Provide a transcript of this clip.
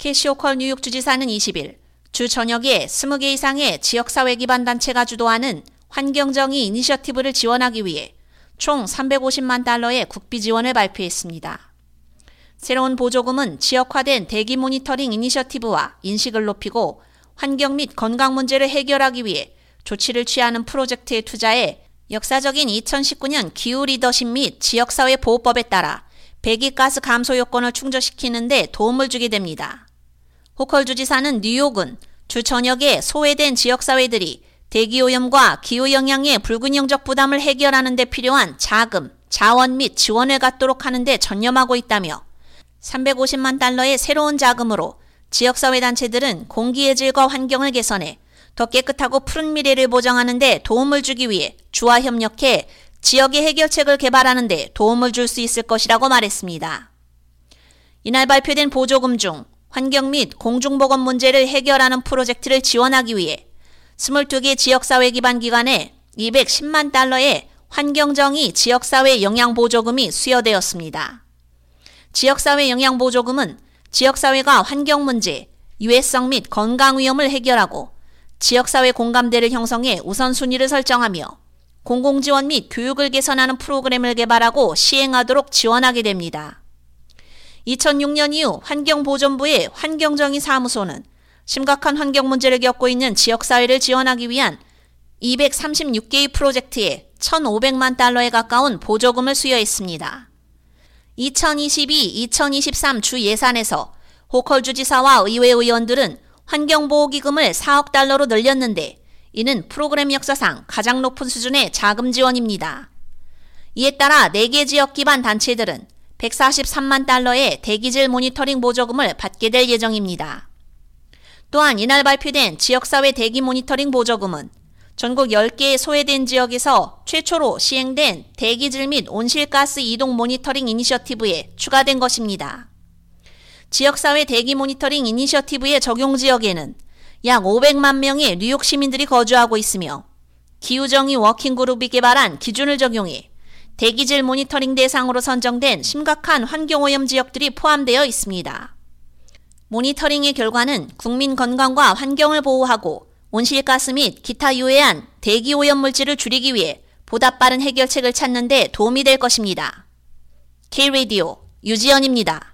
캐시오컬 뉴욕 주지사는 20일 주 전역에 20개 이상의 지역사회 기반 단체가 주도하는 환경정의 이니셔티브를 지원하기 위해 총 350만 달러의 국비 지원을 발표했습니다. 새로운 보조금은 지역화된 대기 모니터링 이니셔티브와 인식을 높이고 환경 및 건강 문제를 해결하기 위해 조치를 취하는 프로젝트에 투자해 역사적인 2019년 기후 리더십 및 지역사회 보호법에 따라 배기가스 감소 요건을 충족시키는 데 도움을 주게 됩니다. 호컬 주지사는 뉴욕은 주 전역에 소외된 지역사회들이 대기오염과 기후영향의 불균형적 부담을 해결하는 데 필요한 자금, 자원 및 지원을 갖도록 하는 데 전념하고 있다며 350만 달러의 새로운 자금으로 지역사회 단체들은 공기의 질과 환경을 개선해 더 깨끗하고 푸른 미래를 보장하는 데 도움을 주기 위해 주와 협력해 지역의 해결책을 개발하는 데 도움을 줄 수 있을 것이라고 말했습니다. 이날 발표된 보조금 중 환경 및 공중보건 문제를 해결하는 프로젝트를 지원하기 위해 22개 지역사회 기반 기관에 210만 달러의 환경정의 지역사회 영양보조금이 수여되었습니다. 지역사회 영양보조금은 지역사회가 환경 문제, 유해성 및 건강 위험을 해결하고 지역사회 공감대를 형성해 우선순위를 설정하며 공공지원 및 교육을 개선하는 프로그램을 개발하고 시행하도록 지원하게 됩니다. 2006년 이후 환경보존부의 환경정의 사무소는 심각한 환경 문제를 겪고 있는 지역사회를 지원하기 위한 236개의 프로젝트에 1,500만 달러에 가까운 보조금을 수여했습니다. 2022-2023 주 예산에서 호컬 주지사와 의회 의원들은 환경보호기금을 4억 달러로 늘렸는데 이는 프로그램 역사상 가장 높은 수준의 자금 지원입니다. 이에 따라 4개 지역 기반 단체들은 143만 달러의 대기질 모니터링 보조금을 받게 될 예정입니다. 또한 이날 발표된 지역사회 대기 모니터링 보조금은 전국 10개의 소외된 지역에서 최초로 시행된 대기질 및 온실가스 이동 모니터링 이니셔티브에 추가된 것입니다. 지역사회 대기 모니터링 이니셔티브의 적용 지역에는 약 500만 명의 뉴욕 시민들이 거주하고 있으며 기후정의 워킹그룹이 개발한 기준을 적용해 대기질 모니터링 대상으로 선정된 심각한 환경오염 지역들이 포함되어 있습니다. 모니터링의 결과는 국민 건강과 환경을 보호하고 온실가스 및 기타 유해한 대기오염 물질을 줄이기 위해 보다 빠른 해결책을 찾는 데 도움이 될 것입니다. K-Radio 유지연입니다.